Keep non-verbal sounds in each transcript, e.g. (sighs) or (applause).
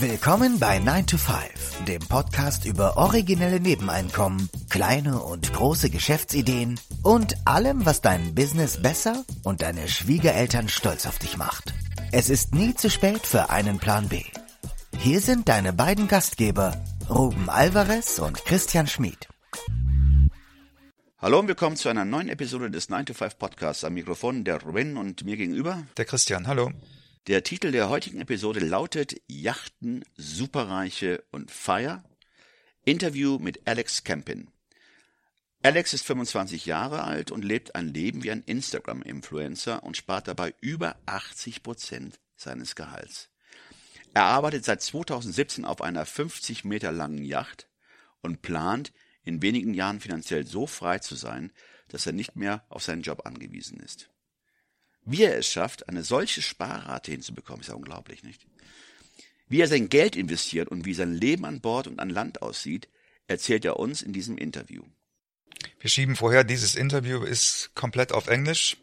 Willkommen bei 9 to 5, dem Podcast über originelle Nebeneinkommen, kleine und große Geschäftsideen und allem, was dein Business besser und deine Schwiegereltern stolz auf dich macht. Es ist nie zu spät für einen Plan B. Hier sind deine beiden Gastgeber, Ruben Alvarez und Christian Schmid. Hallo und willkommen zu einer neuen Episode des 9 to 5 Podcasts. Am Mikrofon der Ruben und mir gegenüber der Christian. Hallo. Der Titel der heutigen Episode lautet Yachten, Superreiche und Feier. Interview mit Alex Campin. Alex ist 25 Jahre alt und lebt ein Leben wie ein Instagram-Influencer und spart dabei über 80 Prozent seines Gehalts. Er arbeitet seit 2017 auf einer 50 Meter langen Yacht und plant, in wenigen Jahren finanziell so frei zu sein, dass er nicht mehr auf seinen Job angewiesen ist. Wie er es schafft, eine solche Sparrate hinzubekommen, ist ja unglaublich, nicht? Wie er sein Geld investiert und wie sein Leben an Bord und an Land aussieht, erzählt er uns in diesem Interview. Wir schieben vorher, dieses Interview ist komplett auf Englisch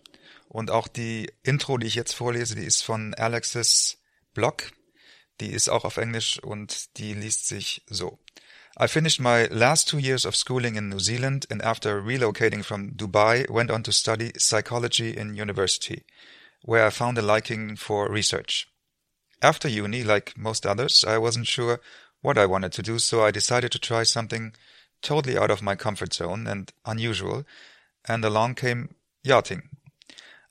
und auch die Intro, die ich jetzt vorlese, die ist von Alex's Blog. Die ist auch auf Englisch und die liest sich so. I finished my last two years of schooling in New Zealand and after relocating from Dubai went on to study psychology in university, where I found a liking for research. After uni, like most others, I wasn't sure what I wanted to do, so I decided to try something totally out of my comfort zone and unusual, and along came yachting.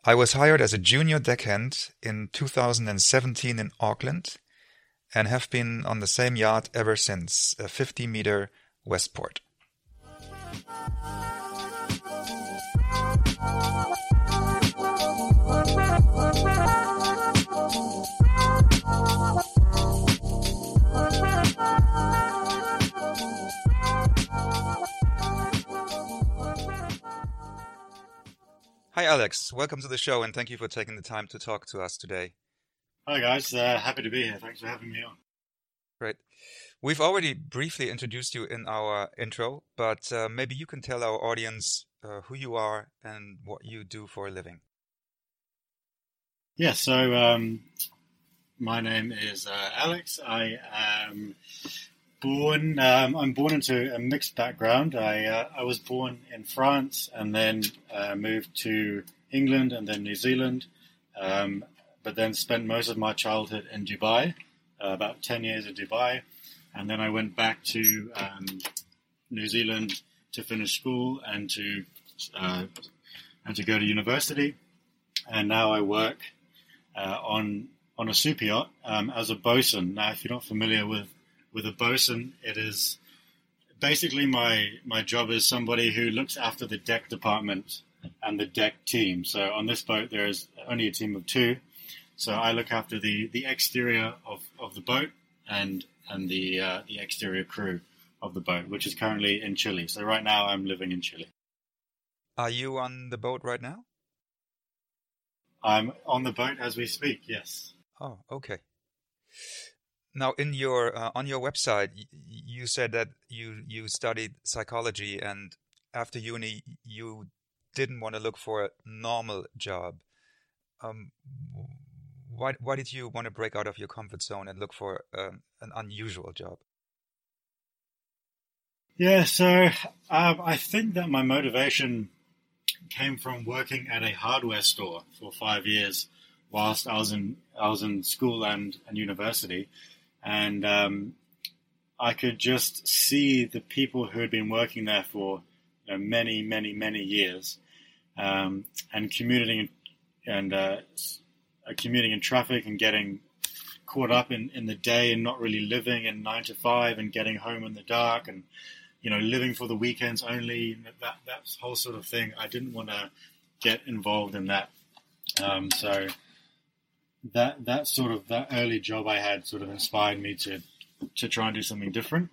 I was hired as a junior deckhand in 2017 in Auckland and have been on the same yacht ever since, a 50 meter Westport. Hi, Alex. Welcome to the show, and thank you for taking the time to talk to us today. Hi, guys. Uh, happy to be here. Thanks for having me on. Great. We've already briefly introduced you in our intro, but uh, maybe you can tell our audience uh, who you are and what you do for a living. Yeah, so um, my name is uh, Alex. I am born. Um, I'm born into a mixed background. I uh, I was born in France and then uh, moved to England and then New Zealand. Um, but then spent most of my childhood in Dubai, uh, about 10 years in Dubai. And then I went back to um, New Zealand to finish school and to uh, and to go to university. And now I work uh, on on a super yacht um, as a bosun. Now, if you're not familiar with with a bosun, it is basically my my job is somebody who looks after the deck department and the deck team. So on this boat, there is only a team of two. So I look after the, the exterior of, of the boat and and the uh, the exterior crew of the boat, which is currently in Chile. So right now I'm living in Chile. Are you on the boat right now? I'm on the boat as we speak. Yes. Oh, okay. Now, in your uh, on your website, you said that you you studied psychology, and after uni, you didn't want to look for a normal job. Um, why why did you want to break out of your comfort zone and look for um, an unusual job? Yeah, so um, I think that my motivation came from working at a hardware store for five years whilst I was in I was in school and, and university, and um, I could just see the people who had been working there for you know, many, many, many years, um, and commuting and uh, commuting in traffic and getting caught up in, in the day and not really living in nine to five and getting home in the dark and you know living for the weekends only that that whole sort of thing. I didn't want to get involved in that. Um, so that that sort of that early job I had sort of inspired me to to try and do something different.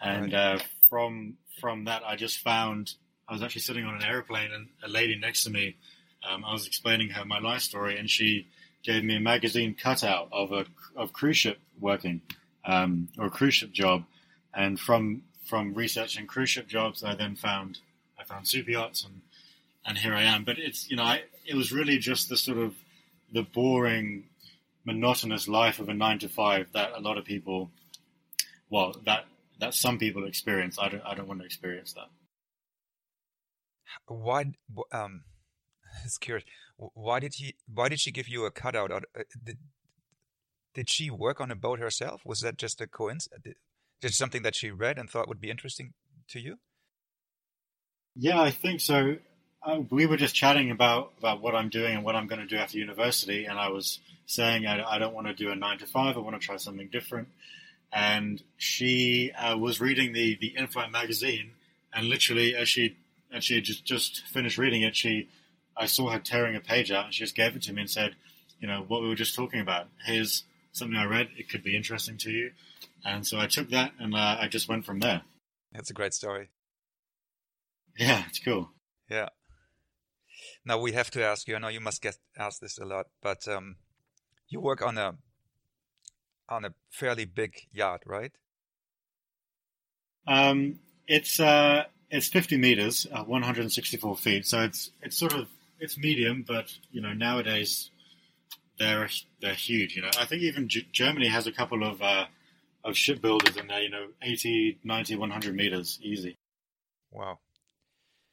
And uh, from from that I just found I was actually sitting on an airplane and a lady next to me um, I was explaining her my life story, and she gave me a magazine cutout of a of cruise ship working um, or a cruise ship job, and from from researching cruise ship jobs, I then found I found super yachts, and and here I am. But it's you know I, it was really just the sort of the boring monotonous life of a nine to five that a lot of people, well, that that some people experience. I don't I don't want to experience that. Why? Um, (laughs) it's curious. Why did he? Why did she give you a cutout? Uh, did, did she work on a boat herself? Was that just a coincidence? Just something that she read and thought would be interesting to you? Yeah, I think so. Uh, we were just chatting about, about what I'm doing and what I'm going to do after university, and I was saying I, I don't want to do a nine to five. I want to try something different. And she uh, was reading the the InFlight magazine, and literally as she and she had just just finished reading it, she I saw her tearing a page out, and she just gave it to me and said, you know, what we were just talking about. Here's something I read. It could be interesting to you. And so I took that and uh, I just went from there. That's a great story. Yeah, it's cool. Yeah. Now we have to ask you. I know you must get asked this a lot, but um, you work on a on a fairly big yacht, right? Um, it's uh, it's 50 meters, uh, 164 feet. So it's it's sort of it's medium, but you know nowadays they're they're huge. You know, I think even G- Germany has a couple of uh, of shipbuilders in there. You know, 80, 90, 100 meters, easy. Wow.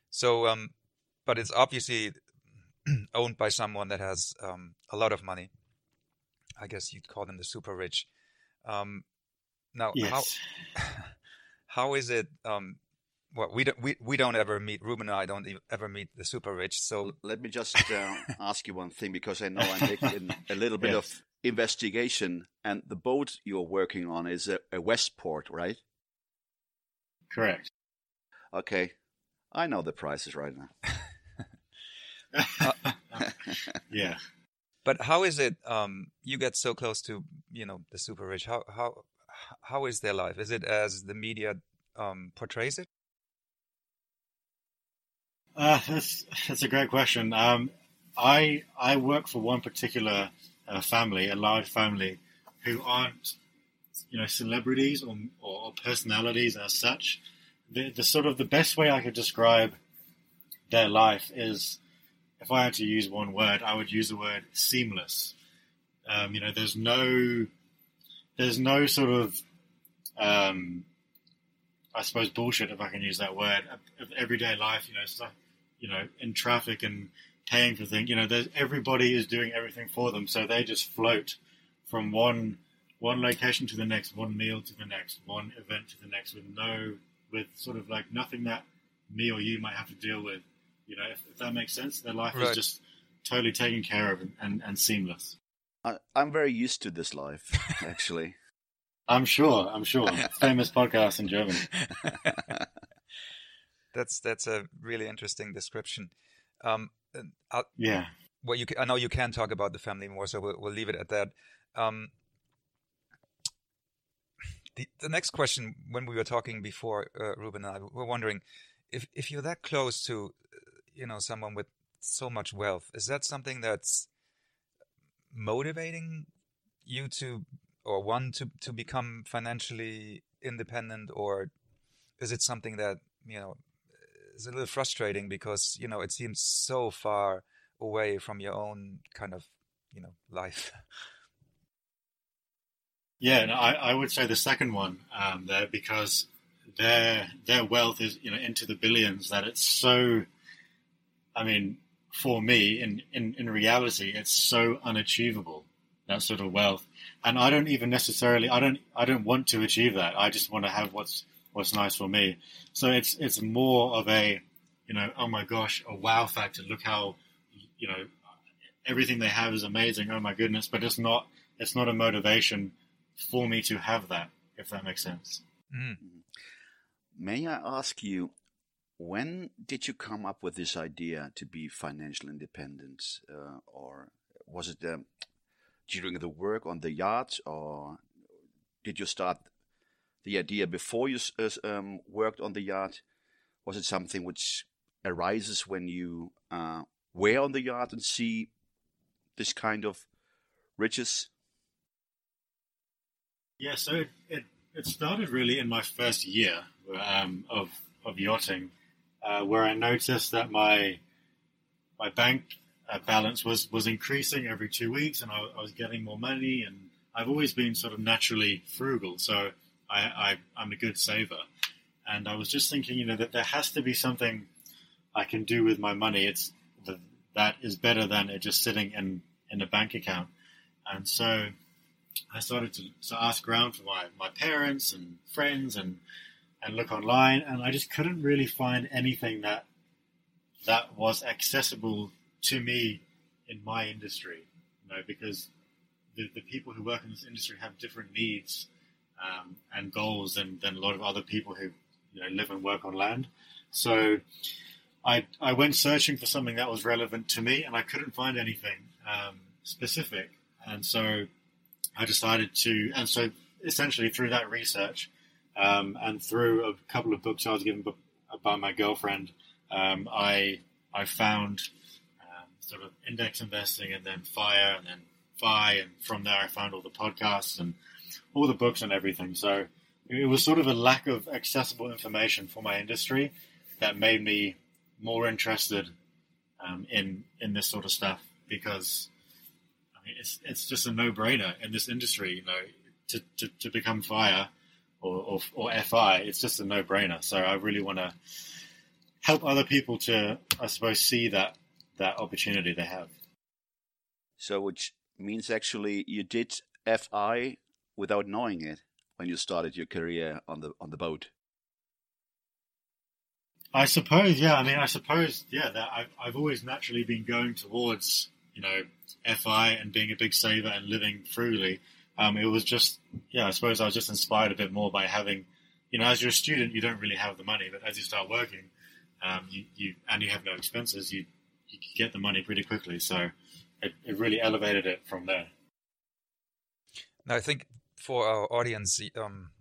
So, um, but it's obviously (clears throat) owned by someone that has um, a lot of money. I guess you'd call them the super rich. Um, now, yes. how (laughs) how is it? Um, well, we don't we, we don't ever meet Ruben and I don't ever meet the super rich. So let me just uh, (laughs) ask you one thing because I know I'm (laughs) making a little bit yes. of investigation, and the boat you're working on is a, a Westport, right? Correct. Okay, I know the prices right now. (laughs) uh, yeah. But how is it? Um, you get so close to you know the super rich. How how how is their life? Is it as the media um, portrays it? Uh, that's that's a great question. Um, I I work for one particular uh, family, a large family, who aren't you know celebrities or, or personalities as such. The, the sort of the best way I could describe their life is, if I had to use one word, I would use the word seamless. Um, you know, there's no there's no sort of um, I suppose bullshit, if I can use that word, of, of everyday life. You know, stuff, you know, in traffic and paying for things. You know, there's everybody is doing everything for them, so they just float from one one location to the next, one meal to the next, one event to the next, with no, with sort of like nothing that me or you might have to deal with. You know, if, if that makes sense, their life right. is just totally taken care of and, and, and seamless. I, I'm very used to this life, actually. I'm sure. I'm sure. (laughs) Famous podcast in Germany. (laughs) that's that's a really interesting description. Um, I'll, yeah. Well, you I know you can talk about the family more, so we'll, we'll leave it at that. Um, the the next question, when we were talking before, uh, Ruben and I were wondering if if you're that close to, you know, someone with so much wealth, is that something that's motivating you to or one to to become financially independent or is it something that you know is a little frustrating because you know it seems so far away from your own kind of you know life (laughs) yeah no, I, I would say the second one um, there because their their wealth is you know into the billions that it's so i mean for me in in, in reality it's so unachievable that sort of wealth. And I don't even necessarily I don't I don't want to achieve that. I just want to have what's what's nice for me. So it's it's more of a you know oh my gosh a wow factor. Look how you know everything they have is amazing. Oh my goodness, but it's not it's not a motivation for me to have that. If that makes sense. Mm. May I ask you, when did you come up with this idea to be financial independent, uh, or was it um, during the work on the yacht, or did you start the idea before you uh, um, worked on the yacht? Was it something which arises when you uh, were on the yacht and see this kind of riches? Yeah, so it, it, it started really in my first year um, of of yachting, uh, where I noticed that my my bank balance was was increasing every two weeks, and I, I, was getting more money. And I've always been sort of naturally frugal, so I, I I'm a good saver. And I was just thinking, you know, that there has to be something I can do with my money. It's the, that is better than it just sitting in in a bank account. And so I started to, to ask around for my, my parents and friends and and look online, and I just couldn't really find anything that that was accessible to me in my industry. You know, because the, the people who work in this industry have different needs um, and goals than, than a lot of other people who you know live and work on land. So I I went searching for something that was relevant to me, and I couldn't find anything um, specific. And so I decided to, and so essentially through that research um, and through a couple of books I was given by my girlfriend, um, I I found sort of index investing and then fire and then FI, and from there I found all the podcasts and all the books and everything. So it was sort of a lack of accessible information for my industry that made me more interested um, in in this sort of stuff because I mean, it's it's just a no brainer in this industry, you know, to, to, to become fire or, or, or FI, it's just a no brainer. So I really want to help other people to, I suppose, see that that opportunity they have. So, which means actually you did FI without knowing it when you started your career on the on the boat. I suppose, yeah. I mean, I suppose, yeah. That I've I've always naturally been going towards you know FI and being a big saver and living frugally. Um, it was just, yeah. I suppose I was just inspired a bit more by having, you know, as you're a student, you don't really have the money, but as you start working, um, you, you and you have no expenses, you you could get the money pretty quickly. So it, it really elevated it from there. Now, I think for our audience, um,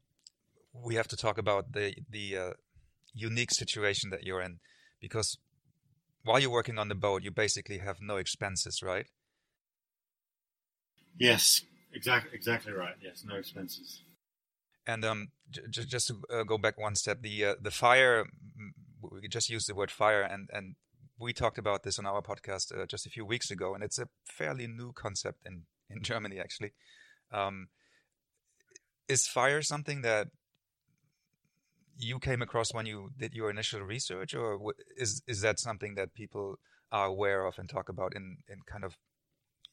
we have to talk about the the uh, unique situation that you're in, because while you're working on the boat, you basically have no expenses, right? Yes, exactly, exactly right. Yes, no expenses. And um, j- just to uh, go back one step, the uh, the fire, we just used the word fire, and and we talked about this on our podcast uh, just a few weeks ago, and it's a fairly new concept in (laughs) in Germany actually. Um, is fire something that you came across when you did your initial research, or is is that something that people are aware of and talk about in in kind of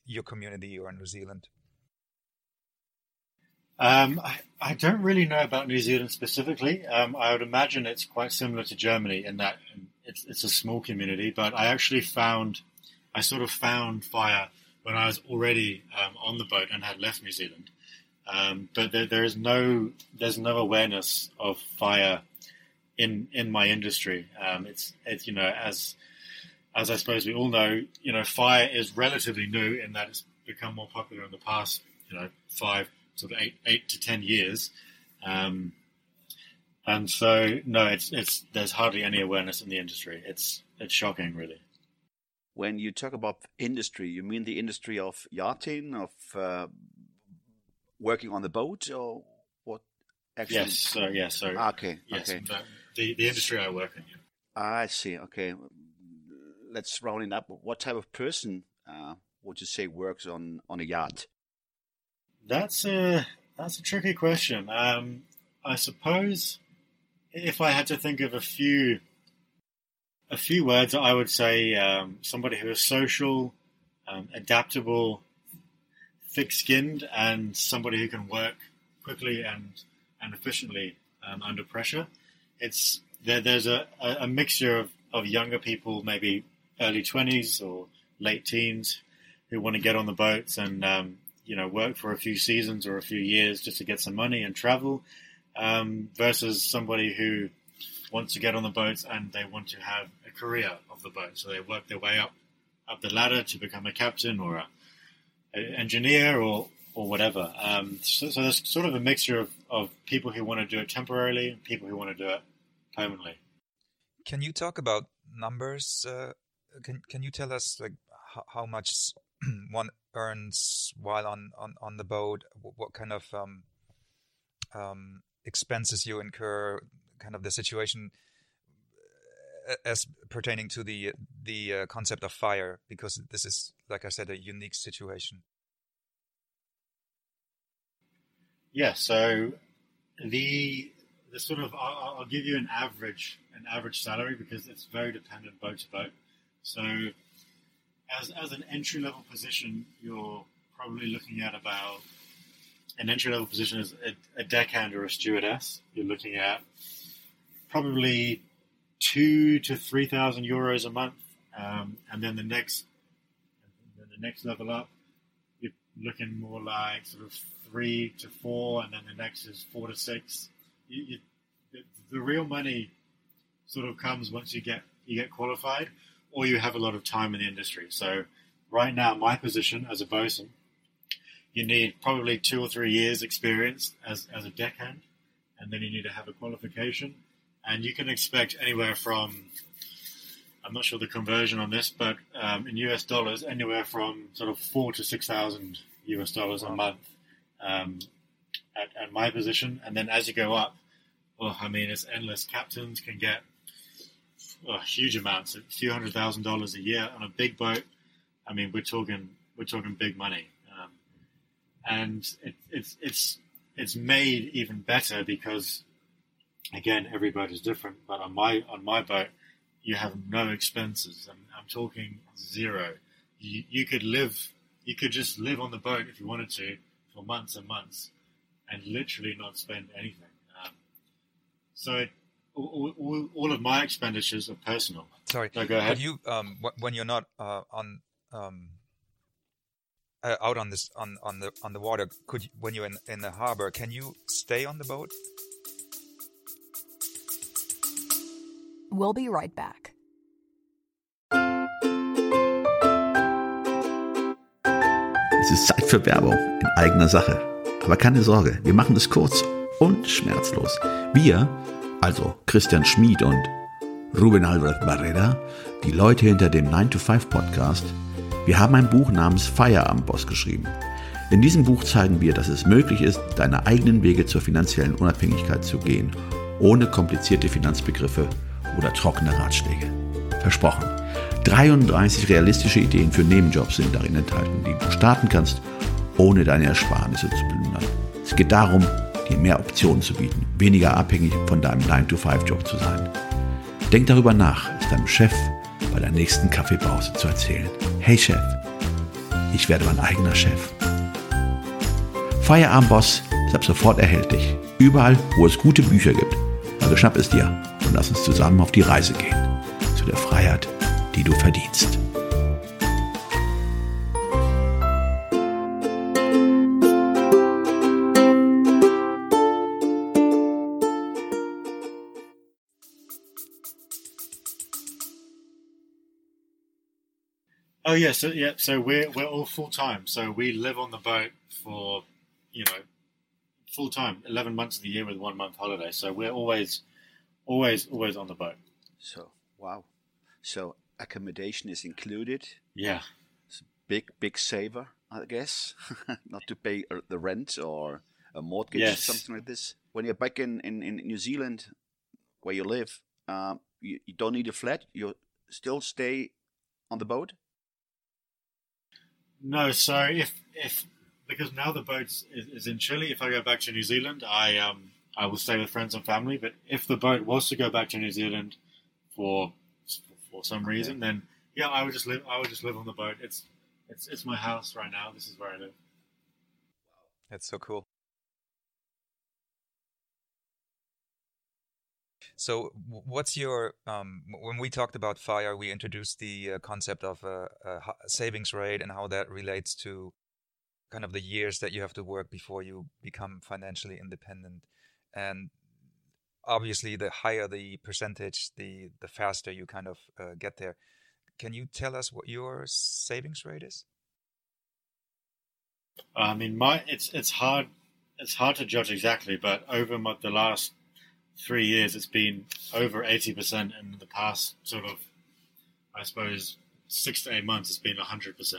your community or in New Zealand? Um, I, I, don't really know about New Zealand specifically. Um, I would imagine it's quite similar to Germany in that it's, it's a small community, but I actually found, I sort of found fire when I was already um, on the boat and had left New Zealand. Um, but there, there is no, there's no awareness of fire in in my industry. Um, it's it's you know as as I suppose we all know, you know, fire is relatively new in that it's become more popular in the past, you know, five sort of eight eight to ten years. Um, and so, no, it's it's there's hardly any awareness in the industry. It's it's shocking, really. When you talk about industry, you mean the industry of yachting, of uh, working on the boat, or what? Actually? Yes. So yeah. So okay. Yes. Okay. The the industry I work in. Yeah. I see. Okay. Let's round it up. What type of person uh, would you say works on on a yacht? That's a that's a tricky question. Um, I suppose if I had to think of a few a few words, I would say um, somebody who is social, um, adaptable, thick-skinned, and somebody who can work quickly and and efficiently um, under pressure. It's there, there's a, a mixture of, of younger people, maybe early twenties or late teens, who want to get on the boats and um, you know work for a few seasons or a few years just to get some money and travel, um, versus somebody who wants to get on the boats and they want to have a career of the boat. So they work their way up up the ladder to become a captain or a, a engineer or or whatever. Um, so, so, there's sort of a mixture of, of people who want to do it temporarily, and people who want to do it permanently. Can you talk about numbers? Uh, can Can you tell us like how, how much (clears throat) one earns while on, on, on the boat? What, what kind of um, um, expenses you incur? Kind of the situation as pertaining to the the uh, concept of fire, because this is, like I said, a unique situation. Yeah. So the the sort of I'll, I'll give you an average an average salary because it's very dependent boat to boat. So as as an entry level position, you're probably looking at about an entry level position as a, a deckhand or a stewardess. You're looking at probably two to three thousand euros a month, um, and then the next, then the next level up, you're looking more like sort of three to four, and then the next is four to six. You, you, the, the real money sort of comes once you get you get qualified, or you have a lot of time in the industry. So right now, my position as a bosun, you need probably two or three years experience as, as a deckhand, and then you need to have a qualification and you can expect anywhere from I'm not sure the conversion on this, but um, in US dollars, anywhere from sort of four to six thousand US dollars a month um, at, at, my position, and then as you go up, oh, I mean, it's endless. Captains can get oh, huge amounts, a few hundred thousand dollars a year on a big boat. I mean, we're talking we're talking big money, and it, it's it's it's made even better because again, every boat is different, but on my on my boat, you have no expenses. I'm, I'm talking zero. You, you could live, you could just live on the boat if you wanted to for months and months, and literally not spend anything. Um, so it, all, all, all, of my expenditures are personal. Sorry, so go ahead. You, um, when you're not uh, on um, uh, out on this on on the on the water, could you, when you're in in the harbor, can you stay on the boat? We'll be right back. Es ist Zeit für Werbung in eigener Sache. Aber keine Sorge, wir machen es kurz und schmerzlos. Wir, also Christian Schmid und Ruben Albert Barrera, die Leute hinter dem 9-to-5 Podcast, wir haben ein Buch namens Feierabendboss geschrieben. In diesem Buch zeigen wir, dass es möglich ist, deine eigenen Wege zur finanziellen Unabhängigkeit zu gehen, ohne komplizierte Finanzbegriffe oder trockene Ratschläge. Versprochen. 33 realistische Ideen für Nebenjobs sind darin enthalten, die du starten kannst, ohne deine Ersparnisse zu plündern. Es geht darum, dir mehr Optionen zu bieten, weniger abhängig von deinem 9-to-5-Job zu sein. Denk darüber nach, es deinem Chef bei der nächsten Kaffeepause zu erzählen. Hey Chef, ich werde mein eigener Chef. Feierabendboss ist ab sofort erhältlich. Überall, wo es gute Bücher gibt. Also schnapp es dir und lass uns zusammen auf die Reise gehen zu der Freiheit, die du verdienst. Yeah, so yeah, so we're we're all full time. So we live on the boat for, you know, full time, eleven months of the year with one month holiday. So we're always Always, always on the boat. So, wow. So, accommodation is included. Yeah. It's a big, big saver, I guess. (laughs) Not to pay uh, the rent or a mortgage yes. or something like this. When you're back in, in, in New Zealand, where you live, um, you, you don't need a flat. You still stay on the boat? No, so if if because now the boat is, is, in Chile. If I go back to New Zealand, I um I will stay with friends and family. But if the boat was to go back to New Zealand for for some okay. reason, then yeah, I would just live. I would just live on the boat. It's it's it's my house right now. This is where I live. That's so cool. So, what's your um, when we talked about fire, we introduced the uh, concept of a, a, savings rate and how that relates to kind of the years that you have to work before you become financially independent. And obviously the higher the percentage the the faster you kind of uh, get there. Can you tell us what your savings rate is? I mean my it's it's hard it's hard to judge exactly but over my, the last three years it's been over 80% in the past sort of i suppose six to eight months it's been 100%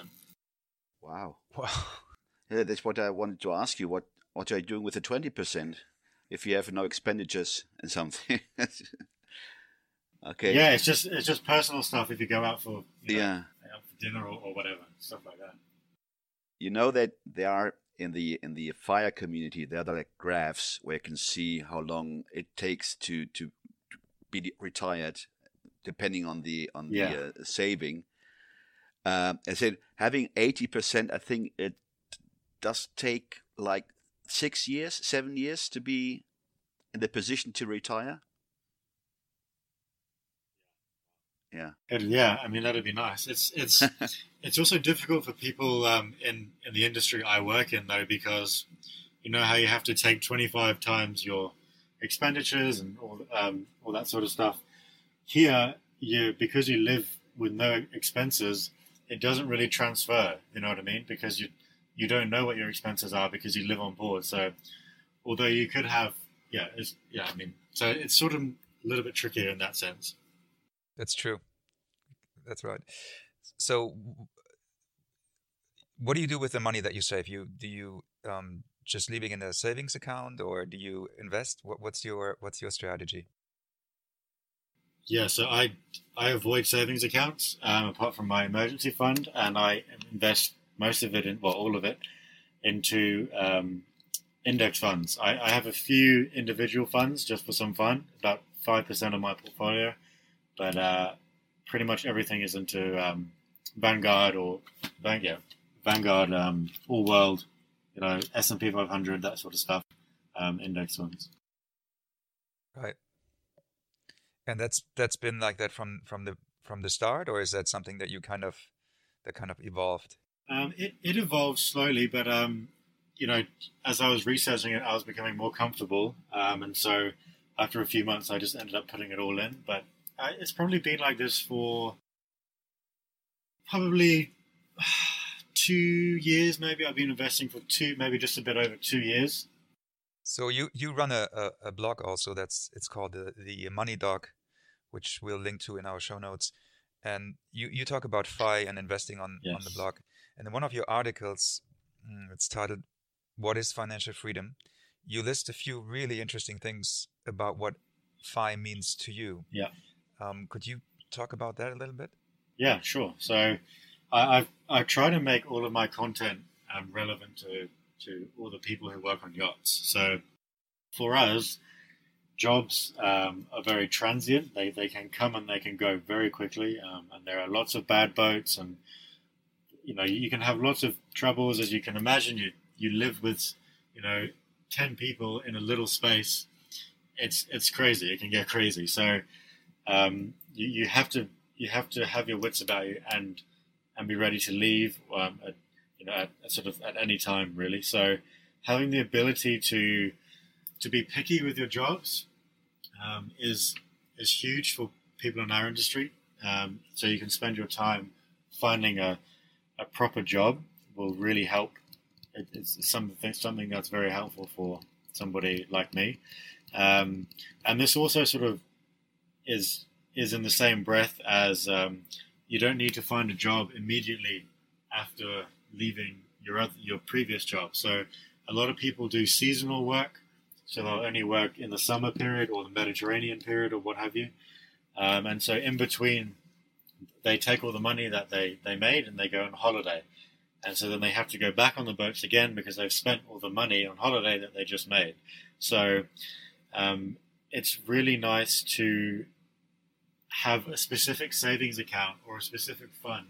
wow wow (laughs) yeah that's what i wanted to ask you what what are you doing with the 20% if you have no expenditures and something. (laughs) Okay. Yeah, it's just it's just personal stuff. If you go out for you know, Yeah. out for dinner or, or whatever, stuff like that. You know that there are in the in the fire community there are like graphs where you can see how long it takes to to, to be retired, depending on the on Yeah. the uh, saving. Um, I said having eighty percent. I think it does take like six years, seven years to be in the position to retire. Yeah. It, yeah, I mean that'd be nice. It's it's (laughs) it's also difficult for people um, in in the industry I work in though because you know how you have to take twenty five times your expenditures and all um, all that sort of stuff. Here, you because you live with no expenses, it doesn't really transfer. You know what I mean? Because you you don't know what your expenses are because you live on board. So although you could have yeah it's, yeah I mean so it's sort of a little bit trickier in that sense. That's true. That's right. So, what do you do with the money that you save? You do you um, just leave it in a savings account, or do you invest? What, what's your what's your strategy? Yeah, so I I avoid savings accounts um, apart from my emergency fund, and I invest most of it in well all of it into um, index funds. I, I have a few individual funds just for some fun, about five percent of my portfolio, but uh, pretty much everything is into um, Vanguard or yeah, Vanguard, um, All World, you know S and P 500, that sort of stuff, um, index funds. Right. And that's that's been like that from from the from the start, or is that something that you kind of that kind of evolved? Um, it, it evolved slowly, but um, you know, as I was researching it, I was becoming more comfortable, um, and so after a few months, I just ended up putting it all in. But uh, it's probably been like this for probably (sighs) two years, maybe. I've been investing for two, maybe just a bit over two years. So you you run a, a, a blog also that's it's called the the Money Dog, which we'll link to in our show notes. And you, you talk about FI and investing on, on the blog. And in one of your articles, mm, it's titled "What is Financial Freedom." You list a few really interesting things about what FI means to you. Yeah. Um, could you talk about that a little bit? Yeah, sure. So I, I've I try to make all of my content um, relevant to to all the people who work on yachts. So for us, jobs um, are very transient. They they can come and they can go very quickly, um, and there are lots of bad boats, and you know you can have lots of troubles as you can imagine. You you live with you know ten people in a little space. It's it's crazy. It can get crazy. So um, you, you have to you have to have your wits about you and and be ready to leave um, at, you know at, at sort of at any time really. So having the ability to to be picky with your jobs um, is is huge for people in our industry. Um, so you can spend your time finding a, a proper job will really help. It, it's something something that's very helpful for somebody like me. Um, and this also sort of is is in the same breath as um, you don't need to find a job immediately after leaving your other, your previous job. So a lot of people do seasonal work, so they'll only work in the summer period or the Mediterranean period or what have you. Um, and so in between, they take all the money that they, they made and they go on holiday. And so then they have to go back on the boats again because they've spent all the money on holiday that they just made. So um, it's really nice to have a specific savings account or a specific fund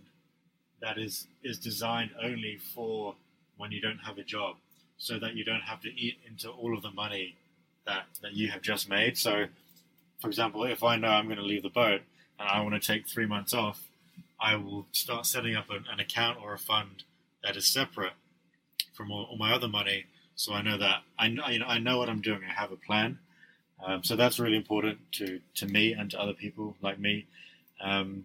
that is is designed only for when you don't have a job so that you don't have to eat into all of the money that that you have just made. So for example if i know i'm going to leave the boat and i want to take 3 months off i will start setting up an, an account or a fund that is separate from all, all my other money so i know that I know, you know i know what i'm doing i have a plan um, so that's really important to, to me and to other people like me. Um,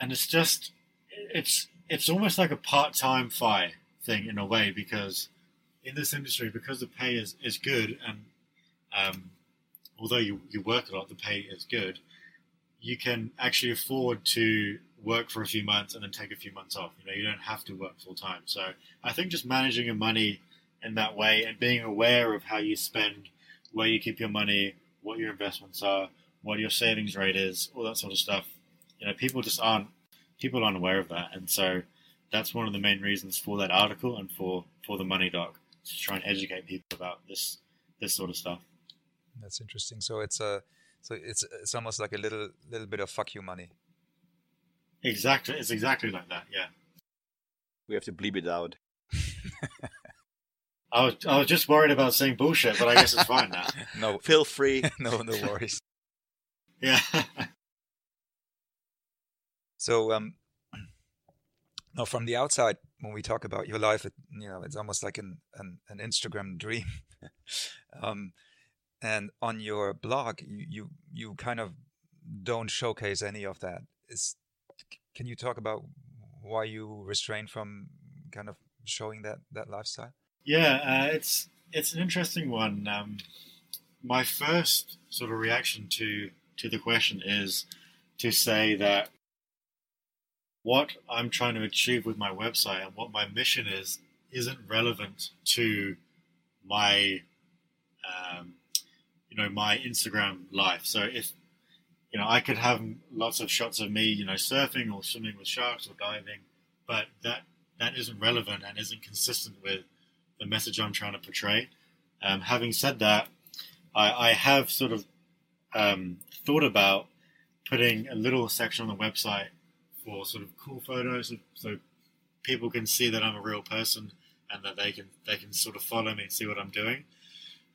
and it's just, it's, it's almost like a part-time FI thing in a way, because in this industry, because the pay is, is good and, um, although you, you work a lot, the pay is good, you can actually afford to work for a few months and then take a few months off. You know, you don't have to work full time. So I think just managing your money in that way and being aware of how you spend where you keep your money, what your investments are, what your savings rate is, all that sort of stuff. You know, people just aren't people aren't aware of that, and so that's one of the main reasons for that article and for for the money doc to try and educate people about this this sort of stuff. That's interesting. So it's a so it's it's almost like a little little bit of fuck you money. Exactly, it's exactly like that. Yeah. We have to bleep it out. (laughs) I was I was just worried about saying bullshit, but I guess it's fine now. (laughs) no, Feel free. (laughs) no, no worries. Yeah. (laughs) So um, (clears throat) now from the outside, when we talk about your life, it, you know, it's almost like an an, an Instagram dream. um, and on your blog, you, you you kind of don't showcase any of that. Is can you talk about why you restrain from kind of showing that that lifestyle? Yeah, uh, it's it's an interesting one. Um, my first sort of reaction to to the question is to say that what I'm trying to achieve with my website and what my mission is isn't relevant to my um, you know my Instagram life. So if you know I could have lots of shots of me you know surfing or swimming with sharks or diving, but that that isn't relevant and isn't consistent with the message I'm trying to portray. Um, having said that, I, I have sort of um, thought about putting a little section on the website for sort of cool photos, so people can see that I'm a real person and that they can they can sort of follow me and see what I'm doing.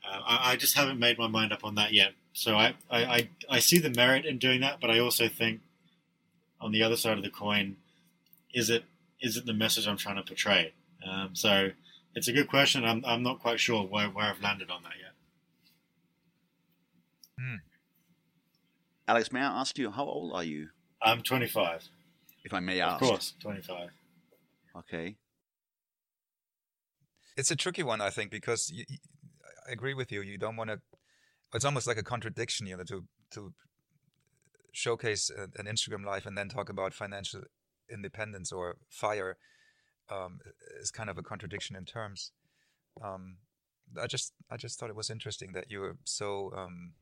Uh, I, I, just haven't made my mind up on that yet. So I, I, I, I see the merit in doing that, but I also think on the other side of the coin, is it is it the message I'm trying to portray? Um, so it's a good question. I'm, I'm not quite sure where, where I've landed on that yet. Hmm. Alex, may I ask you, how old are you? I'm 25. If I may ask. Of course, 25. Okay. It's a tricky one, I think, because you, you, I agree with you. You don't want to. It's almost like a contradiction, you know, to to showcase an Instagram life and then talk about financial independence or fire um, is kind of a contradiction in terms. Um, I just I just thought it was interesting that you were so um,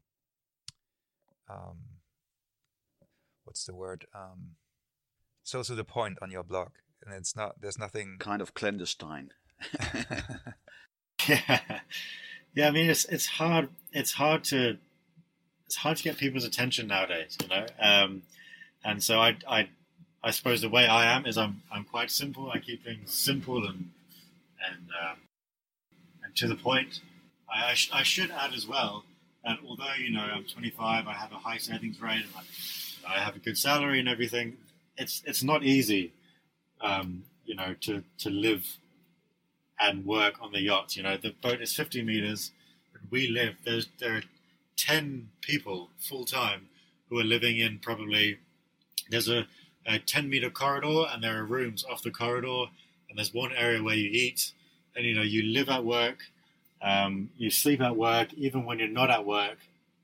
um, what's the word um, so to the point on your blog, and it's not there's nothing Kind of clandestine. Yeah, (laughs) (laughs) yeah. I mean, it's it's hard. It's hard to it's hard to get people's attention nowadays. You know, um, and so I I I suppose the way I am is I'm I'm quite simple. I keep things simple and and um, and to the point. I I, sh- I should add as well that although you know I'm 25, I have a high savings rate and I, I have a good salary and everything. It's it's not easy, um, you know, to to live and work on the yacht. You know, the boat is 50 meters. And we live there's there are 10 people full time who are living in probably there's a, a 10 meter corridor and there are rooms off the corridor and there's one area where you eat and you know you live at work um, you sleep at work even when you're not at work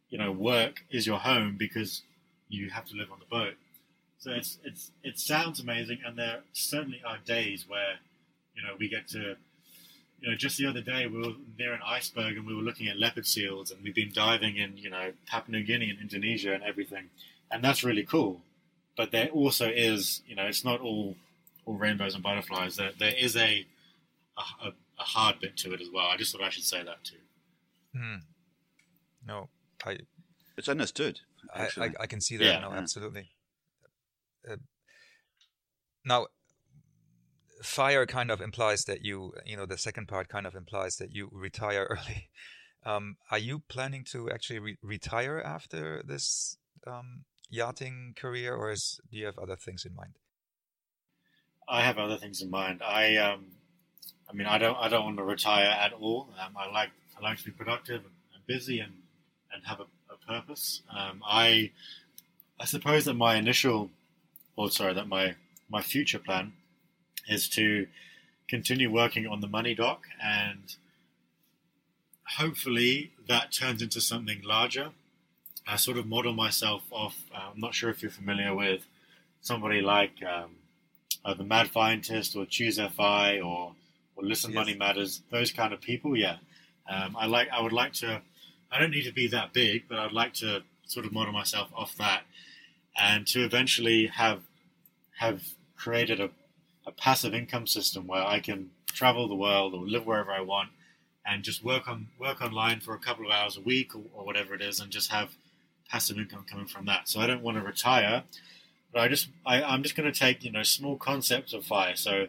you know work is your home because you have to live on the boat. So it's it's it sounds amazing and there certainly are days where you know we get to you know just the other day we were near an iceberg and we were looking at leopard seals and we've been diving in you know Papua New Guinea and Indonesia and everything. And that's really cool but there also is you know it's not all all rainbows and butterflies there there is a a, a a hard bit to it as well I just thought I should say that too Hmm. No, I It's understood. I, I, I can see that. Yeah. no, Yeah. absolutely. Uh, now, fire kind of implies that you, you know, the second part kind of implies that you retire (laughs) early. Um, are you planning to actually re- retire after this um, yachting career, or is do you have other things in mind? I have other things in mind. I, um, I mean, I don't, I don't want to retire at all. Um, I like, I like to be productive and, busy and, and have a, a purpose. Um, I, I suppose that my initial, or sorry, that my, my future plan is to continue working on the money doc and hopefully that turns into something larger. I sort of model myself off. Uh, I'm not sure if you're familiar with somebody like um, uh, the Mad Fientist or Choose FI or or Listen Yes. Money Matters. Those kind of people. Yeah, um, I like. I would like to. I don't need to be that big, but I'd like to sort of model myself off that, and to eventually have have created a, a passive income system where I can travel the world or live wherever I want and just work on work online for a couple of hours a week or, or whatever it is and just have passive income coming from that. So I don't want to retire, but I just I, I'm just going to take you know small concepts of fire. So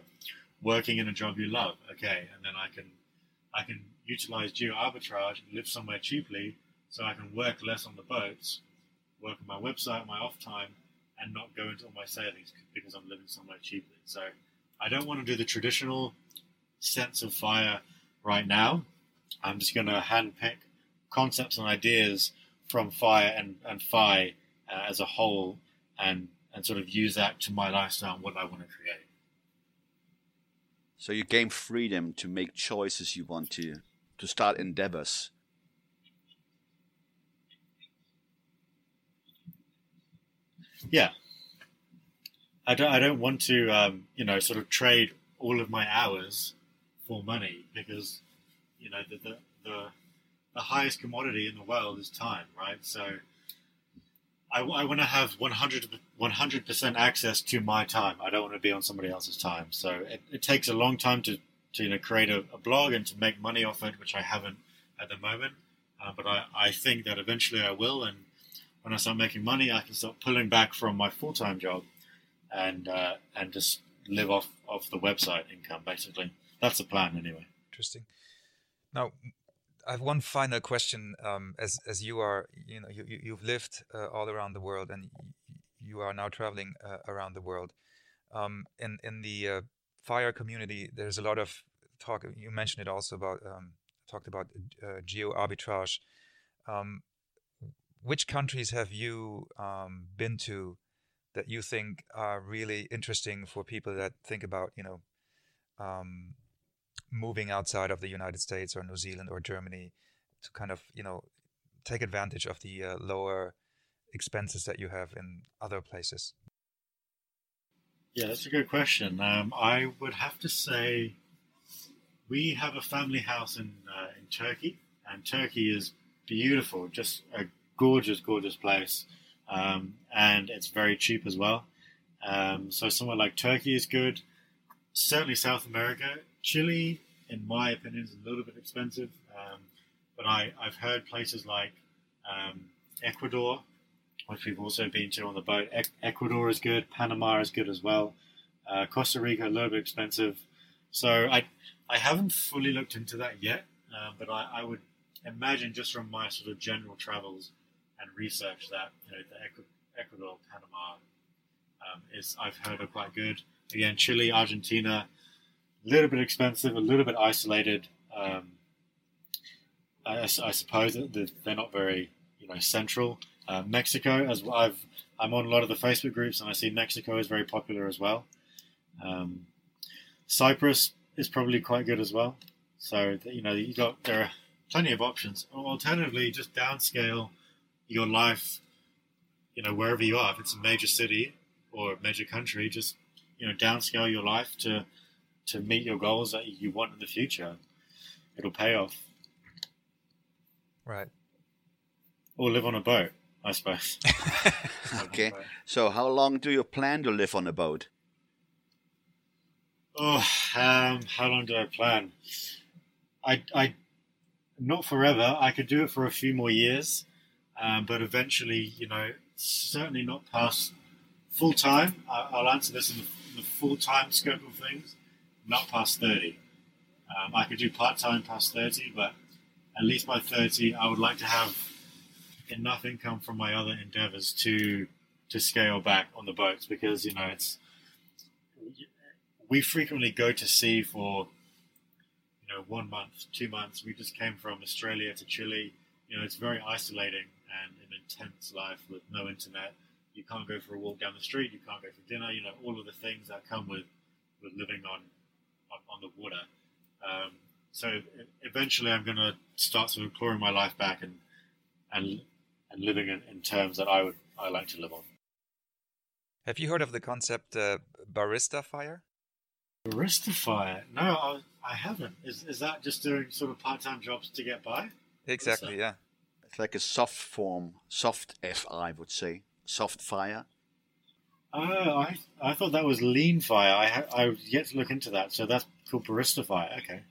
working in a job you love, okay, and then I can I can utilize geo arbitrage and live somewhere cheaply, so I can work less on the boats, work on my website, my off time, and not go into all my savings because I'm living somewhere cheaply. So I don't want to do the traditional sense of fire right now. I'm just going to handpick concepts and ideas from fire and, and FI uh, as a whole and, and sort of use that to my lifestyle and what I want to create. So you gain freedom to make choices you want to, to start endeavors. Yeah. I don't, I don't want to, um, you know, sort of trade all of my hours for money because you know the, the the, the highest commodity in the world is time, right? So I, I want to have 100 percent access to my time. I don't want to be on somebody else's time. So it, it takes a long time to to you know create a, a, blog and to make money off it, which I haven't at the moment. Uh, but I, I think that eventually I will, and when I start making money, I can start pulling back from my full time job and uh, and just live off of the website income basically. That's the plan, anyway. Interesting. Now, I have one final question. Um, as as you are, you know, you, you have lived uh, all around the world, and you are now traveling uh, around the world. Um, in in the uh, fire community, there's a lot of talk. You mentioned it also about um, talked about uh, geo arbitrage. Um, which countries have you um, been to that you think are really interesting for people that think about, you know, um, moving outside of the United States or New Zealand or Germany to kind of you know take advantage of the uh, lower expenses that you have in other places? Yeah, that's a good question. Um, I would have to say we have a family house in uh, in Turkey, and Turkey is beautiful, just a gorgeous, gorgeous place, um, and it's very cheap as well. Um, so somewhere like Turkey is good. Certainly South America Chile, in my opinion, is a little bit expensive, um, but I, I've heard places like um, Ecuador, which we've also been to on the boat. E- Ecuador is good, Panama is good as well. Uh, Costa Rica a little bit expensive, so I I haven't fully looked into that yet, uh, but I, I, would imagine just from my sort of general travels and research that you know the Ecuador, Panama um, is I've heard are quite good. Again, Chile, Argentina little bit expensive, a little bit isolated. Um, I, I, suppose they're not very, you know, central. Uh, Mexico, as I've, I'm on a lot of the Facebook groups, and I see Mexico is very popular as well. Um, Cyprus is probably quite good as well. So you know, you got there are plenty of options. Alternatively, just downscale your life. You know, wherever you are, if it's a major city or a major country, just you know, downscale your life to to meet your goals that you want in the future. It'll pay off. Right. Or live on a boat, I suppose. (laughs) okay. So, how long do you plan to live on a boat? Oh, um, how long do I plan? I, I, not forever. I could do it for a few more years, um, but eventually, you know, certainly not past full time. I'll answer this in the, in the full time scope of things not past 30. Um, I could do part time past 30, but at least by 30, I would like to have enough income from my other endeavors to to scale back on the boats because you know it's we frequently go to sea for you know one month, two months. We just came from Australia to Chile. You know, it's very isolating and an intense life with no internet. You can't go for a walk down the street. You can't go for dinner. You know, all of the things that come with with living on on, the water. Um, so eventually, I'm going to start sort of clawing my life back and and and living in, in, terms that I would I like to live on. Have you heard of the concept uh, barista fire? Barista fire? No, I, I haven't. Is is that just doing sort of part time jobs to get by? Exactly. Yeah. It's like a soft form, soft F, I would say, soft fire. Oh, I I thought that was lean fire. I ha- I was yet to look into that. So that's called barista fire. Okay.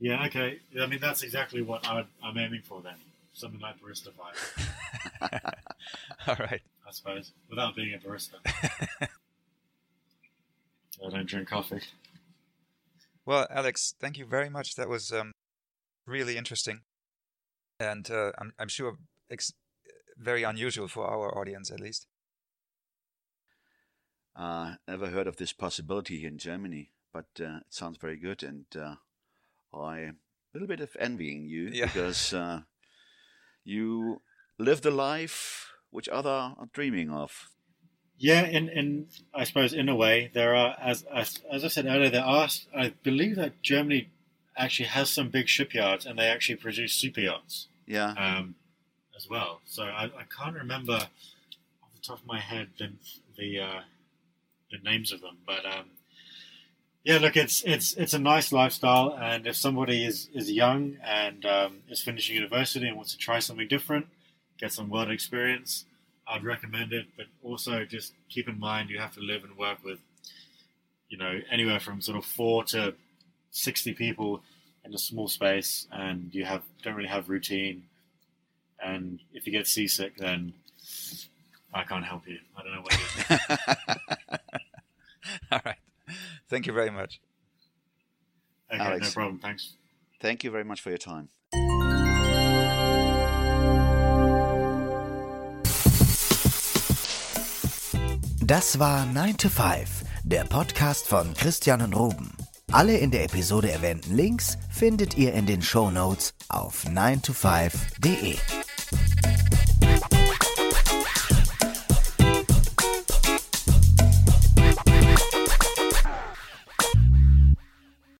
Yeah. Okay. I mean, that's exactly what I, I'm aiming for then. Something like barista fire, (laughs) All right. I suppose, without being a barista. (laughs) I don't drink coffee. Well, Alex, thank you very much. That was um, really interesting, and uh, I'm I'm sure ex- very unusual for our audience, at least. Uh, never heard of this possibility here in Germany, but uh, it sounds very good, and uh, I'm a little bit of envying you Yeah. (laughs) because uh, you live the life which other are dreaming of. Yeah, in, in I suppose in a way there are as as, as I said earlier there are I believe that Germany actually has some big shipyards and they actually produce super yachts Yeah, um, as well. So I, I can't remember off the top of my head the the, uh, the names of them, but um, yeah, look, it's it's it's a nice lifestyle, and if somebody is is young and um, is finishing university and wants to try something different, get some world experience, I'd recommend it. But also just keep in mind you have to live and work with, you know, anywhere from sort of four to sixty people in a small space, and you have don't really have routine. And if you get seasick, then I can't help you. I don't know what (laughs) (laughs) All right. Thank you very much. Okay, no Alex. problem. Thanks. thank you very much for your time. Das war 9 to 5, der Podcast von Christian und Ruben. Alle in der Episode erwähnten Links findet ihr in den Show Notes auf 9to5.de.